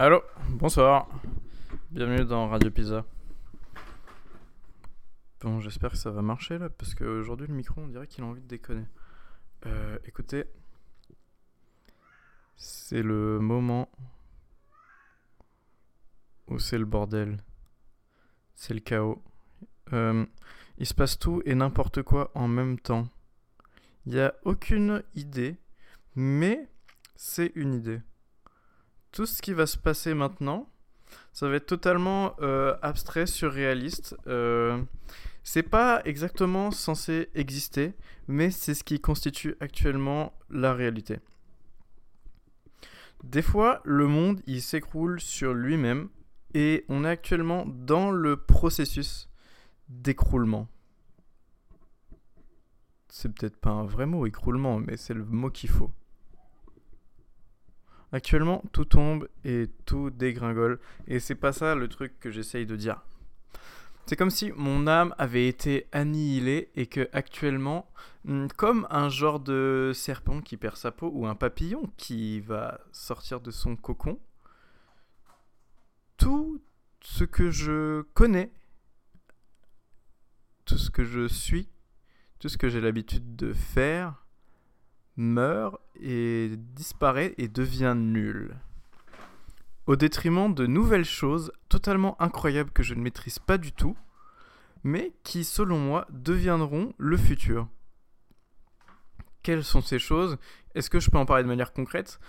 Allô, bonsoir. Bienvenue dans Radio Pizza. Bon, j'espère que ça va marcher là, parce qu'aujourd'hui le micro, on dirait qu'il a envie de déconner. Euh, écoutez, c'est le moment où c'est le bordel. C'est le chaos. Euh, il se passe tout et n'importe quoi en même temps. Il n'y a aucune idée, mais c'est une idée. Tout ce qui va se passer maintenant, ça va être totalement euh, abstrait, surréaliste. Euh, c'est pas exactement censé exister, mais c'est ce qui constitue actuellement la réalité. Des fois, le monde il s'écroule sur lui-même et on est actuellement dans le processus d'écroulement. C'est peut-être pas un vrai mot, écroulement, mais c'est le mot qu'il faut. Actuellement, tout tombe et tout dégringole. Et c'est pas ça le truc que j'essaye de dire. C'est comme si mon âme avait été annihilée et que actuellement, hmm, comme un genre de serpent qui perd sa peau ou un papillon qui va sortir de son cocon, tout ce que je connais, tout ce que je suis, tout ce que j'ai l'habitude de faire, meurt et disparaît et devient nul. Au détriment de nouvelles choses totalement incroyables que je ne maîtrise pas du tout, mais qui, selon moi, deviendront le futur. Quelles sont ces choses? Est-ce que je peux en parler de manière concrète?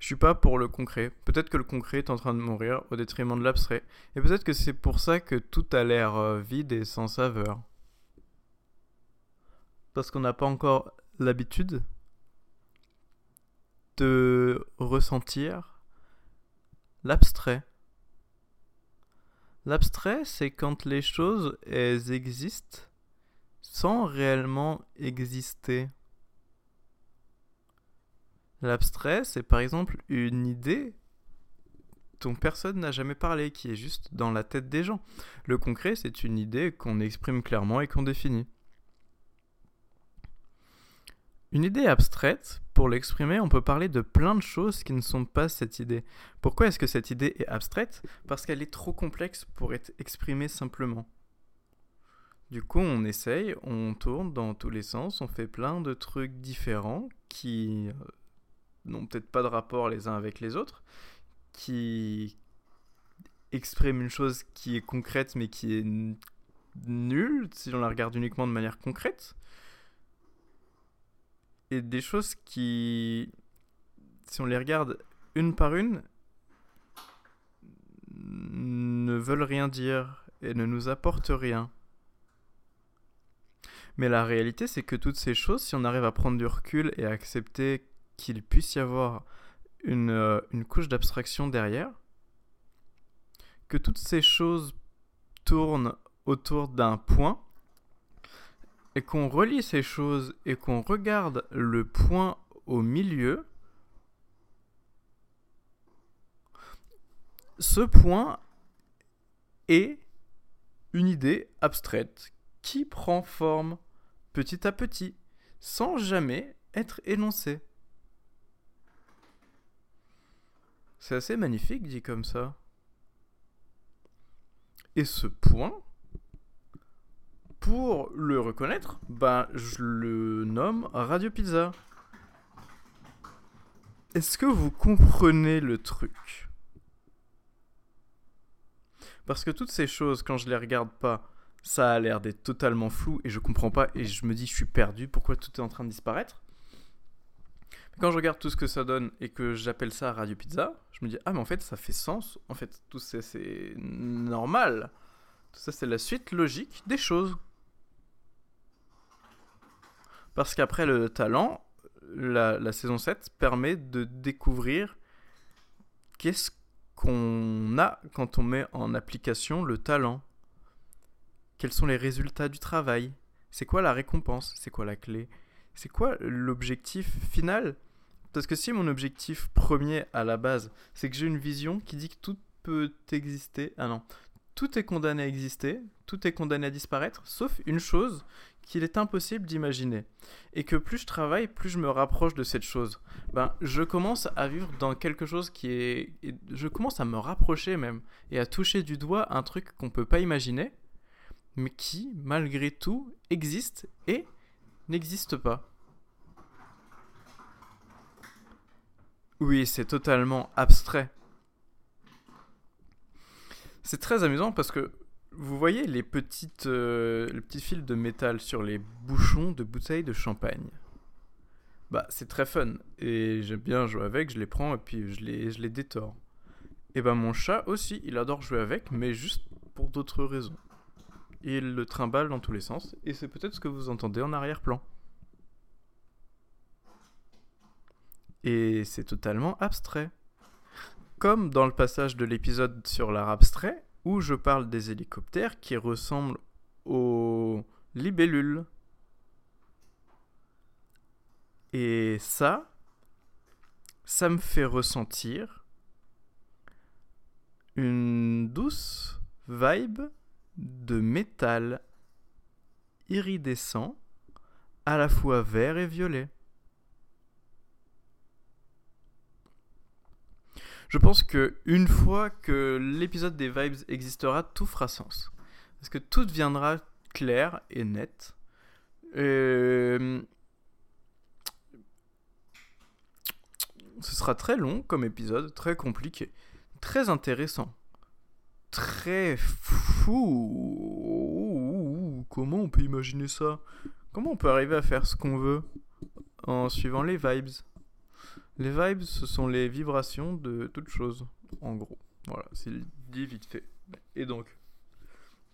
Je suis pas pour le concret. Peut-être que le concret est en train de mourir au détriment de l'abstrait. Et peut-être que c'est pour ça que tout a l'air euh, vide et sans saveur parce qu'on n'a pas encore l'habitude de ressentir l'abstrait. L'abstrait, c'est quand les choses, elles existent sans réellement exister. L'abstrait, c'est par exemple une idée dont personne n'a jamais parlé, qui est juste dans la tête des gens. Le concret, c'est une idée qu'on exprime clairement et qu'on définit. Une idée abstraite, pour l'exprimer, on peut parler de plein de choses qui ne sont pas cette idée. Pourquoi est-ce que cette idée est abstraite? Parce qu'elle est trop complexe pour être exprimée simplement. Du coup, on essaye, on tourne dans tous les sens, on fait plein de trucs différents qui euh, n'ont peut-être pas de rapport les uns avec les autres, qui expriment une chose qui est concrète mais qui est nulle si on la regarde uniquement de manière concrète et des choses qui, si on les regarde une par une, ne veulent rien dire et ne nous apportent rien. Mais la réalité, c'est que toutes ces choses, si on arrive à prendre du recul et à accepter qu'il puisse y avoir une, euh, une couche d'abstraction derrière, que toutes ces choses tournent autour d'un point, et qu'on relie ces choses et qu'on regarde le point au milieu, ce point est une idée abstraite qui prend forme petit à petit, sans jamais être énoncée. C'est assez magnifique dit comme ça. Et ce point, pour le reconnaître, ben, je le nomme Radio Pizza. Est-ce que vous comprenez le truc? Parce que toutes ces choses, quand je les regarde pas, ça a l'air d'être totalement flou et je comprends pas et je me dis je suis perdu, pourquoi tout est en train de disparaître? Quand je regarde tout ce que ça donne et que j'appelle ça Radio Pizza, je me dis ah mais en fait ça fait sens, en fait tout c'est normal. Tout ça c'est la suite logique des choses. Parce qu'après le talent, la, saison 7 permet de découvrir qu'est-ce qu'on a quand on met en application le talent. Quels sont les résultats du travail? C'est quoi la récompense? C'est quoi la clé? C'est quoi l'objectif final? Parce que si mon objectif premier à la base, c'est que j'ai une vision qui dit que tout peut exister, ah non, tout est condamné à exister, tout est condamné à disparaître, sauf une chose qu'il est impossible d'imaginer. Et que plus je travaille, plus je me rapproche de cette chose. Ben, je commence à vivre dans quelque chose qui est... Je commence à me rapprocher même, et à toucher du doigt un truc qu'on peut pas imaginer, mais qui, malgré tout, existe et n'existe pas. Oui, c'est totalement abstrait. C'est très amusant parce que vous voyez les petites, euh, les petits fils de métal sur les bouchons de bouteilles de champagne? Bah, c'est très fun et j'aime bien jouer avec. Je les prends et puis je les, je les détors. Et bah, mon chat aussi, il adore jouer avec, mais juste pour d'autres raisons. Il le trimballe dans tous les sens et c'est peut-être ce que vous entendez en arrière-plan. Et c'est totalement abstrait. Comme dans le passage de l'épisode sur l'art abstrait, où je parle des hélicoptères qui ressemblent aux libellules. Et ça, ça me fait ressentir une douce vibe de métal iridescent, à la fois vert et violet. Je pense que une fois que l'épisode des vibes existera, tout fera sens. Parce que tout deviendra clair et net. Ce sera très long comme épisode, très compliqué, très intéressant, très fou. Comment on peut imaginer ça? Comment on peut arriver à faire ce qu'on veut en suivant les vibes? Les vibes, ce sont les vibrations de toute chose, en gros. Voilà, c'est dit vite fait. Et donc,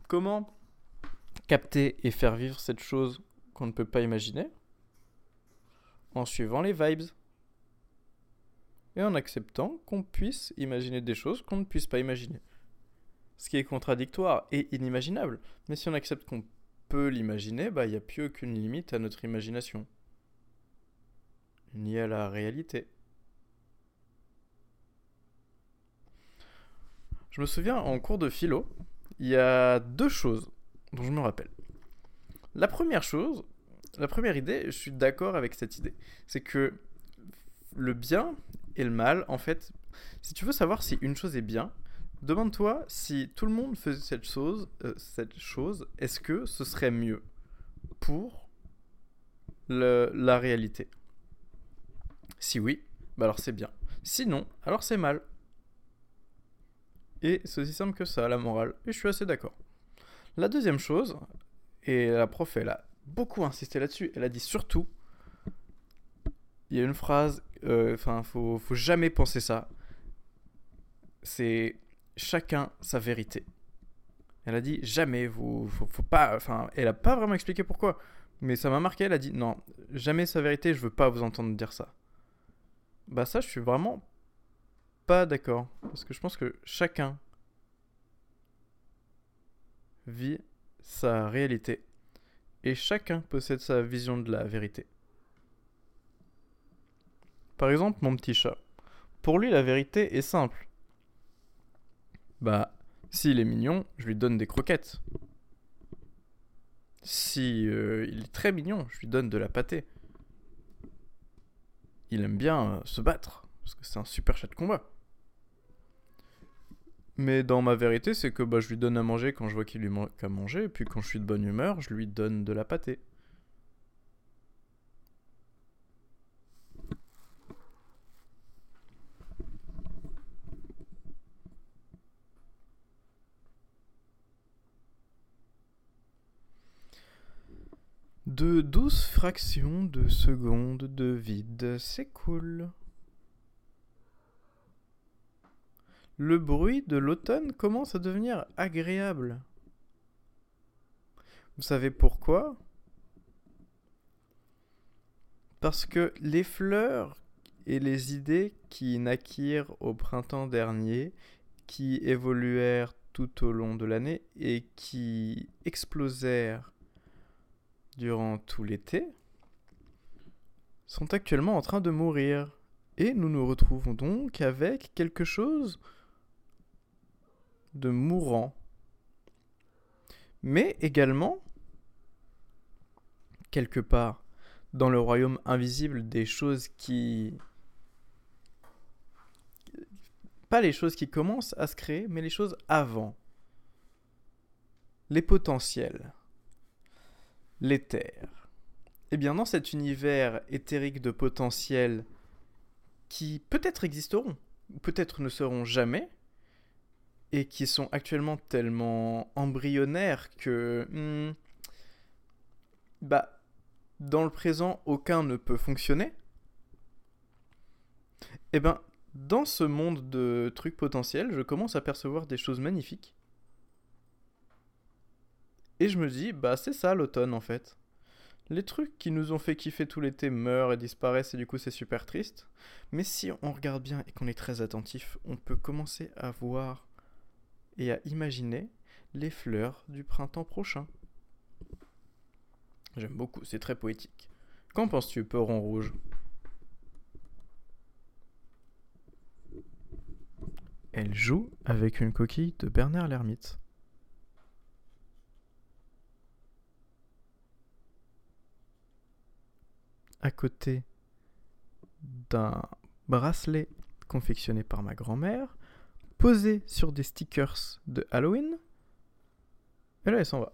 comment capter et faire vivre cette chose qu'on ne peut pas imaginer En suivant les vibes. Et en acceptant qu'on puisse imaginer des choses qu'on ne puisse pas imaginer. Ce qui est contradictoire et inimaginable. Mais si on accepte qu'on peut l'imaginer, bah il n'y a plus aucune limite à notre imagination ni à la réalité. Je me souviens en cours de philo, il y a deux choses dont je me rappelle. La première chose, la première idée, je suis d'accord avec cette idée, c'est que le bien et le mal, en fait, si tu veux savoir si une chose est bien, demande-toi si tout le monde faisait cette chose, euh, cette chose, est-ce que ce serait mieux pour la réalité? Si oui, bah alors c'est bien. Sinon, alors c'est mal. Et c'est aussi simple que ça, la morale. Et je suis assez d'accord. La deuxième chose, et la prof, elle a beaucoup insisté là-dessus, elle a dit surtout, il y a une phrase, euh, enfin, faut, faut jamais penser ça. C'est chacun sa vérité. Elle a dit jamais, vous, faut pas, enfin, elle a pas vraiment expliqué pourquoi, mais ça m'a marqué. Elle a dit non, jamais sa vérité, je veux pas vous entendre dire ça. Bah ça, je suis vraiment pas d'accord. Parce que je pense que chacun vit sa réalité. Et chacun possède sa vision de la vérité. Par exemple, mon petit chat. Pour lui, la vérité est simple. Bah, s'il est mignon, je lui donne des croquettes. Si euh, il est très mignon, je lui donne de la pâtée il aime bien euh, se battre, parce que c'est un super chat de combat. Mais dans ma vérité, c'est que bah, je lui donne à manger quand je vois qu'il lui manque à manger, et puis quand je suis de bonne humeur, je lui donne de la pâtée. De douze fractions de secondes de vide, c'est cool. Le bruit de l'automne commence à devenir agréable. Vous savez pourquoi? Parce que les fleurs et les idées qui naquirent au printemps dernier, qui évoluèrent tout au long de l'année et qui explosèrent durant tout l'été sont actuellement en train de mourir. Et nous nous retrouvons donc avec quelque chose de mourant. Mais également quelque part dans le royaume invisible des choses qui... Pas les choses qui commencent à se créer, mais les choses avant. Les potentiels. L'éther. Eh bien, dans cet univers éthérique de potentiels qui peut-être existeront, peut-être ne seront jamais, et qui sont actuellement tellement embryonnaires que... Hmm, bah, dans le présent, aucun ne peut fonctionner. Eh ben, dans ce monde de trucs potentiels, je commence à percevoir des choses magnifiques. Et je me dis, bah c'est ça l'automne en fait. Les trucs qui nous ont fait kiffer tout l'été meurent et disparaissent et du coup c'est super triste. Mais si on regarde bien et qu'on est très attentif, on peut commencer à voir et à imaginer les fleurs du printemps prochain. J'aime beaucoup, c'est très poétique. Qu'en penses-tu, Peuron Rouge? Elle joue avec une coquille de Bernard l'ermite. À côté d'un bracelet confectionné par ma grand-mère, posé sur des stickers de Halloween. Et là, elle s'en va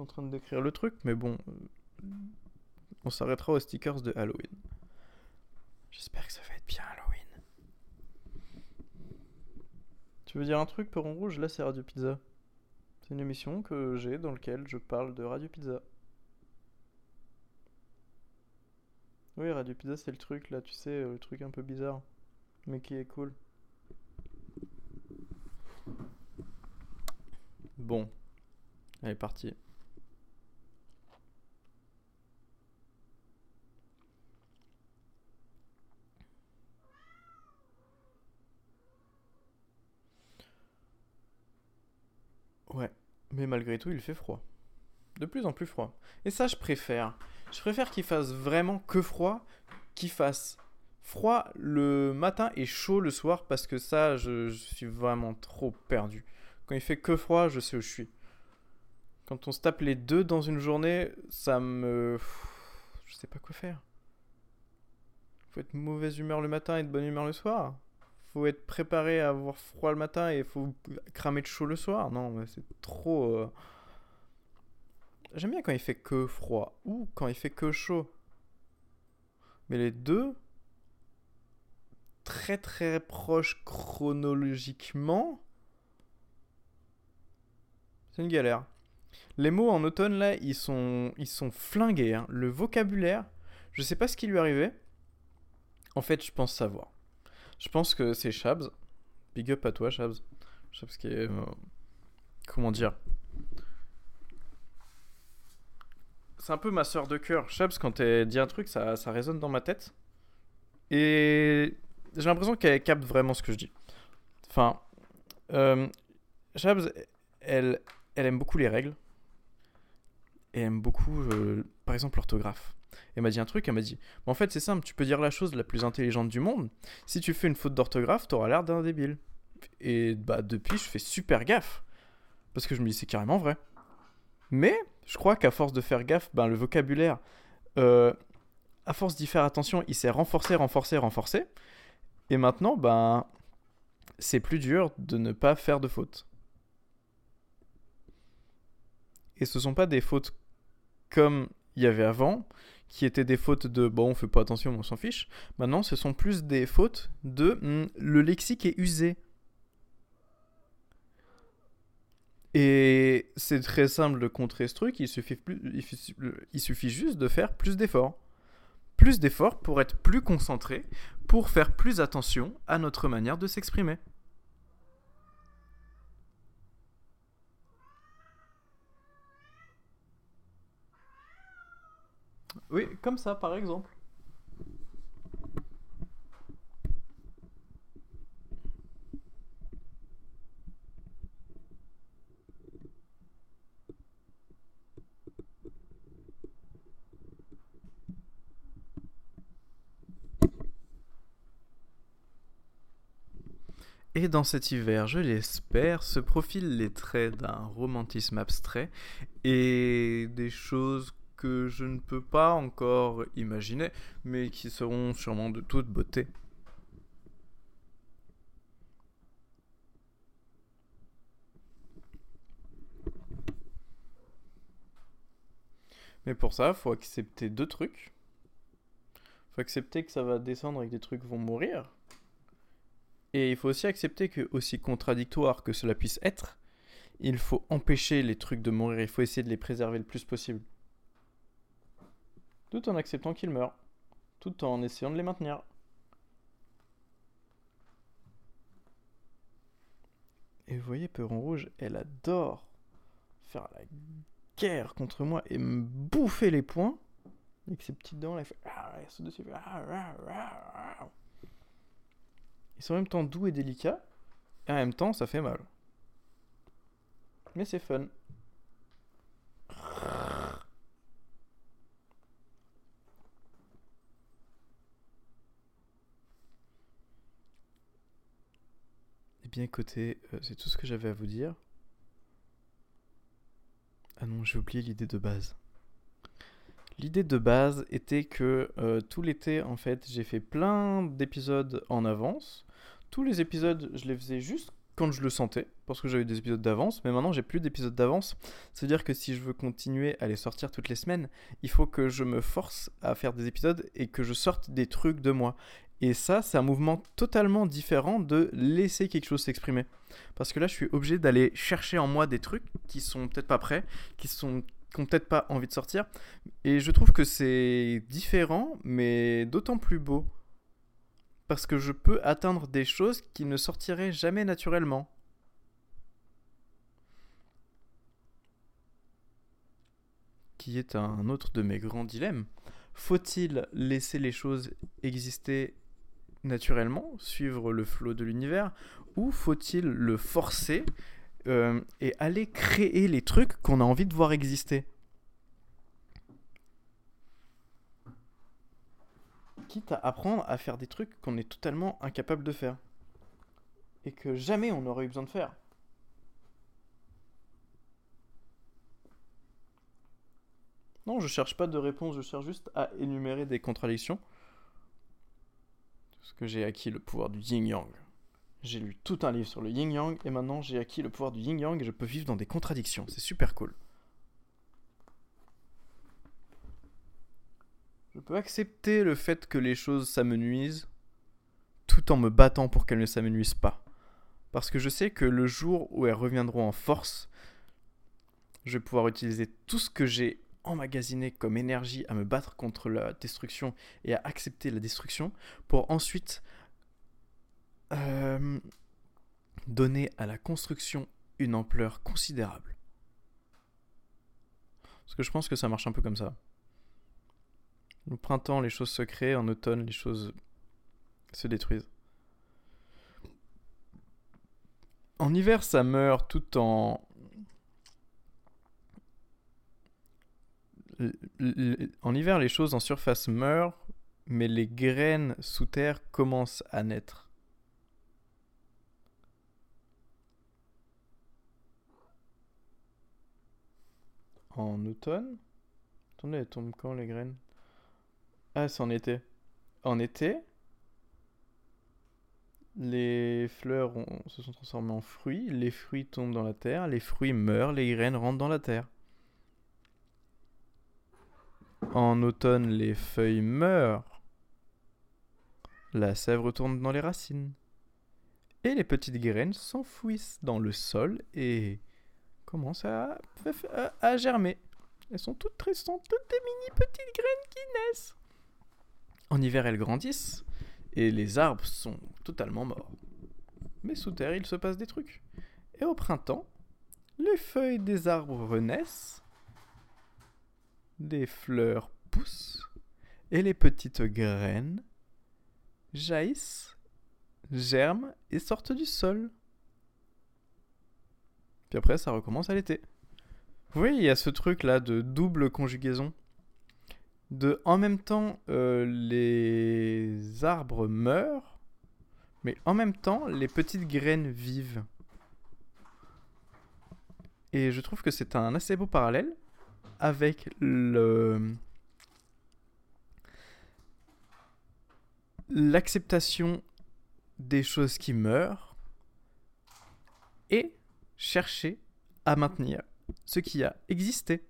en train de décrire le truc, mais bon, on s'arrêtera aux stickers de Halloween. J'espère que ça va être bien Halloween. Tu veux dire un truc, Peron Rouge? Là, c'est Radio Pizza. C'est une émission que j'ai dans laquelle je parle de Radio Pizza. Oui, Radio Pizza, c'est le truc là, tu sais, euh, le truc un peu bizarre, mais qui est cool. Bon, allez, parti. Ouais, mais malgré tout, il fait froid. De plus en plus froid. Et ça, je préfère. Je préfère qu'il fasse vraiment que froid, qu'il fasse froid le matin et chaud le soir, parce que ça, je, suis vraiment trop perdu. Quand il fait que froid, je sais où je suis. Quand on se tape les deux dans une journée, ça me... Je sais pas quoi faire. Faut être mauvaise humeur le matin et de bonne humeur le soir faut être préparé à avoir froid le matin et faut cramer de chaud le soir. Non, mais c'est trop. Euh. J'aime bien quand il fait que froid ou quand il fait que chaud. Mais les deux, très très proches chronologiquement, c'est une galère. Les mots en automne là, ils sont, ils sont flingués. Hein. Le vocabulaire, je sais pas ce qui lui arrivait. En fait, je pense savoir. Je pense que c'est Shabs. Big up à toi, Shabs. Shabs qui est. Euh, comment dire C'est un peu ma soeur de cœur. Shabs, quand elle dit un truc, ça, ça résonne dans ma tête. Et j'ai l'impression qu'elle capte vraiment ce que je dis. Enfin, euh, Shabs, elle, elle aime beaucoup les règles. Et aime beaucoup, euh, par exemple, l'orthographe. Elle m'a dit un truc, elle m'a dit En fait, c'est simple, tu peux dire la chose la plus intelligente du monde. Si tu fais une faute d'orthographe, t'auras l'air d'un débile. Et bah, depuis, je fais super gaffe. Parce que je me dis C'est carrément vrai. Mais je crois qu'à force de faire gaffe, ben, le vocabulaire, euh, à force d'y faire attention, il s'est renforcé, renforcé, renforcé. Et maintenant, ben, c'est plus dur de ne pas faire de fautes. Et ce sont pas des fautes comme il y avait avant, qui étaient des fautes de bon, on fait pas attention, on s'en fiche. Maintenant, ce sont plus des fautes de hmm, le lexique est usé. Et c'est très simple de contrer ce truc, il suffit, plus, il suffit juste de faire plus d'efforts. Plus d'efforts pour être plus concentré, pour faire plus attention à notre manière de s'exprimer. Oui, comme ça, par exemple. Et dans cet hiver, je l'espère, se profilent les traits d'un romantisme abstrait et des choses que je ne peux pas encore imaginer, mais qui seront sûrement de toute beauté. Mais pour ça, il faut accepter deux trucs. faut accepter que ça va descendre et que des trucs vont mourir. Et il faut aussi accepter que, aussi contradictoire que cela puisse être, il faut empêcher les trucs de mourir. Il faut essayer de les préserver le plus possible. Tout en acceptant qu'ils meurent. Tout en essayant de les maintenir. Et vous voyez, Peuron Rouge, elle adore faire la guerre contre moi et me bouffer les poings. Avec ses petites dents, elle fait. Ils sont en même temps doux et délicats. Et en même temps, ça fait mal. Mais c'est fun. Eh bien écoutez, euh, c'est tout ce que j'avais à vous dire. Ah non, j'ai oublié l'idée de base. L'idée de base était que euh, tout l'été, en fait, j'ai fait plein d'épisodes en avance. Tous les épisodes, je les faisais juste quand je le sentais, parce que j'avais des épisodes d'avance, mais maintenant j'ai plus d'épisodes d'avance. C'est-à-dire que si je veux continuer à les sortir toutes les semaines, il faut que je me force à faire des épisodes et que je sorte des trucs de moi. Et ça, c'est un mouvement totalement différent de laisser quelque chose s'exprimer. Parce que là, je suis obligé d'aller chercher en moi des trucs qui sont peut-être pas prêts, qui sont qui n'ont peut-être pas envie de sortir. Et je trouve que c'est différent, mais d'autant plus beau. Parce que je peux atteindre des choses qui ne sortiraient jamais naturellement. Qui est un autre de mes grands dilemmes. Faut-il laisser les choses exister naturellement, suivre le flot de l'univers, ou faut-il le forcer euh, et aller créer les trucs qu'on a envie de voir exister. Quitte à apprendre à faire des trucs qu'on est totalement incapable de faire. Et que jamais on n'aurait eu besoin de faire. Non, je cherche pas de réponse, je cherche juste à énumérer des contradictions. Parce que j'ai acquis le pouvoir du yin-yang. J'ai lu tout un livre sur le yin yang et maintenant j'ai acquis le pouvoir du yin yang et je peux vivre dans des contradictions. C'est super cool. Je peux accepter le fait que les choses s'amenuisent tout en me battant pour qu'elles ne s'amenuisent pas. Parce que je sais que le jour où elles reviendront en force, je vais pouvoir utiliser tout ce que j'ai emmagasiné comme énergie à me battre contre la destruction et à accepter la destruction pour ensuite euh, donner à la construction une ampleur considérable. Parce que je pense que ça marche un peu comme ça. Au printemps, les choses se créent, en automne, les choses se détruisent. En hiver, ça meurt tout en... En hiver, les choses en surface meurent, mais les graines sous terre commencent à naître. En automne. Attendez, elles tombent quand les graines? Ah, c'est en été. En été, les fleurs se sont transformées en fruits, les fruits tombent dans la terre, les fruits meurent, les graines rentrent dans la terre. En automne, les feuilles meurent, la sève retourne dans les racines, et les petites graines s'enfouissent dans le sol et commencent à, germer. Elles sont toutes sont toutes des mini petites graines qui naissent. En hiver, elles grandissent et les arbres sont totalement morts. Mais sous terre, il se passe des trucs. Et au printemps, les feuilles des arbres renaissent, des fleurs poussent et les petites graines jaillissent, germent et sortent du sol. Après, ça recommence à l'été. Vous voyez, il y a ce truc là de double conjugaison. De en même temps, euh, les arbres meurent, mais en même temps, les petites graines vivent. Et je trouve que c'est un assez beau parallèle avec le l'acceptation des choses qui meurent et chercher à maintenir ce qui a existé.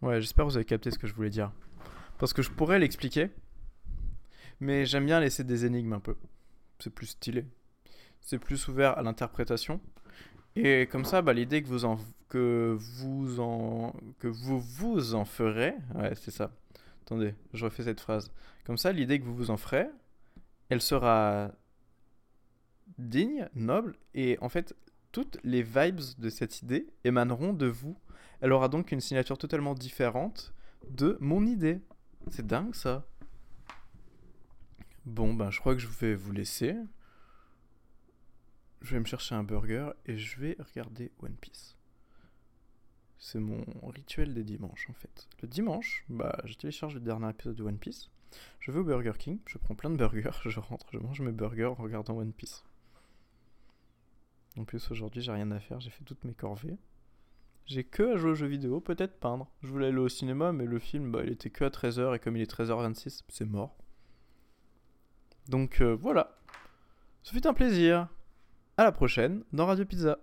Ouais, j'espère que vous avez capté ce que je voulais dire. Parce que je pourrais l'expliquer, mais j'aime bien laisser des énigmes un peu. C'est plus stylé. C'est plus ouvert à l'interprétation. Et comme ça, bah, l'idée que vous en que vous en que vous en ferez, c'est ça. Attendez, je refais cette phrase. Comme ça, l'idée que vous vous en ferez, elle sera digne, noble, et en fait, toutes les vibes de cette idée émaneront de vous elle aura donc une signature totalement différente de mon idée. C'est dingue ça. Bon, ben je crois que je vais vous laisser. Je vais me chercher un burger et je vais regarder One Piece. C'est mon rituel des dimanches en fait. Le dimanche, bah, je télécharge le dernier épisode de One Piece. Je vais au Burger King, je prends plein de burgers, je rentre, je mange mes burgers en regardant One Piece. En plus aujourd'hui j'ai rien à faire, j'ai fait toutes mes corvées. J'ai que à jouer aux jeux vidéo, peut-être peindre. Je voulais aller au cinéma, mais le film, bah, il était que à 13h, et comme il est 13h26, c'est mort. Donc euh, voilà. Ce fut un plaisir. À la prochaine dans Radio Pizza.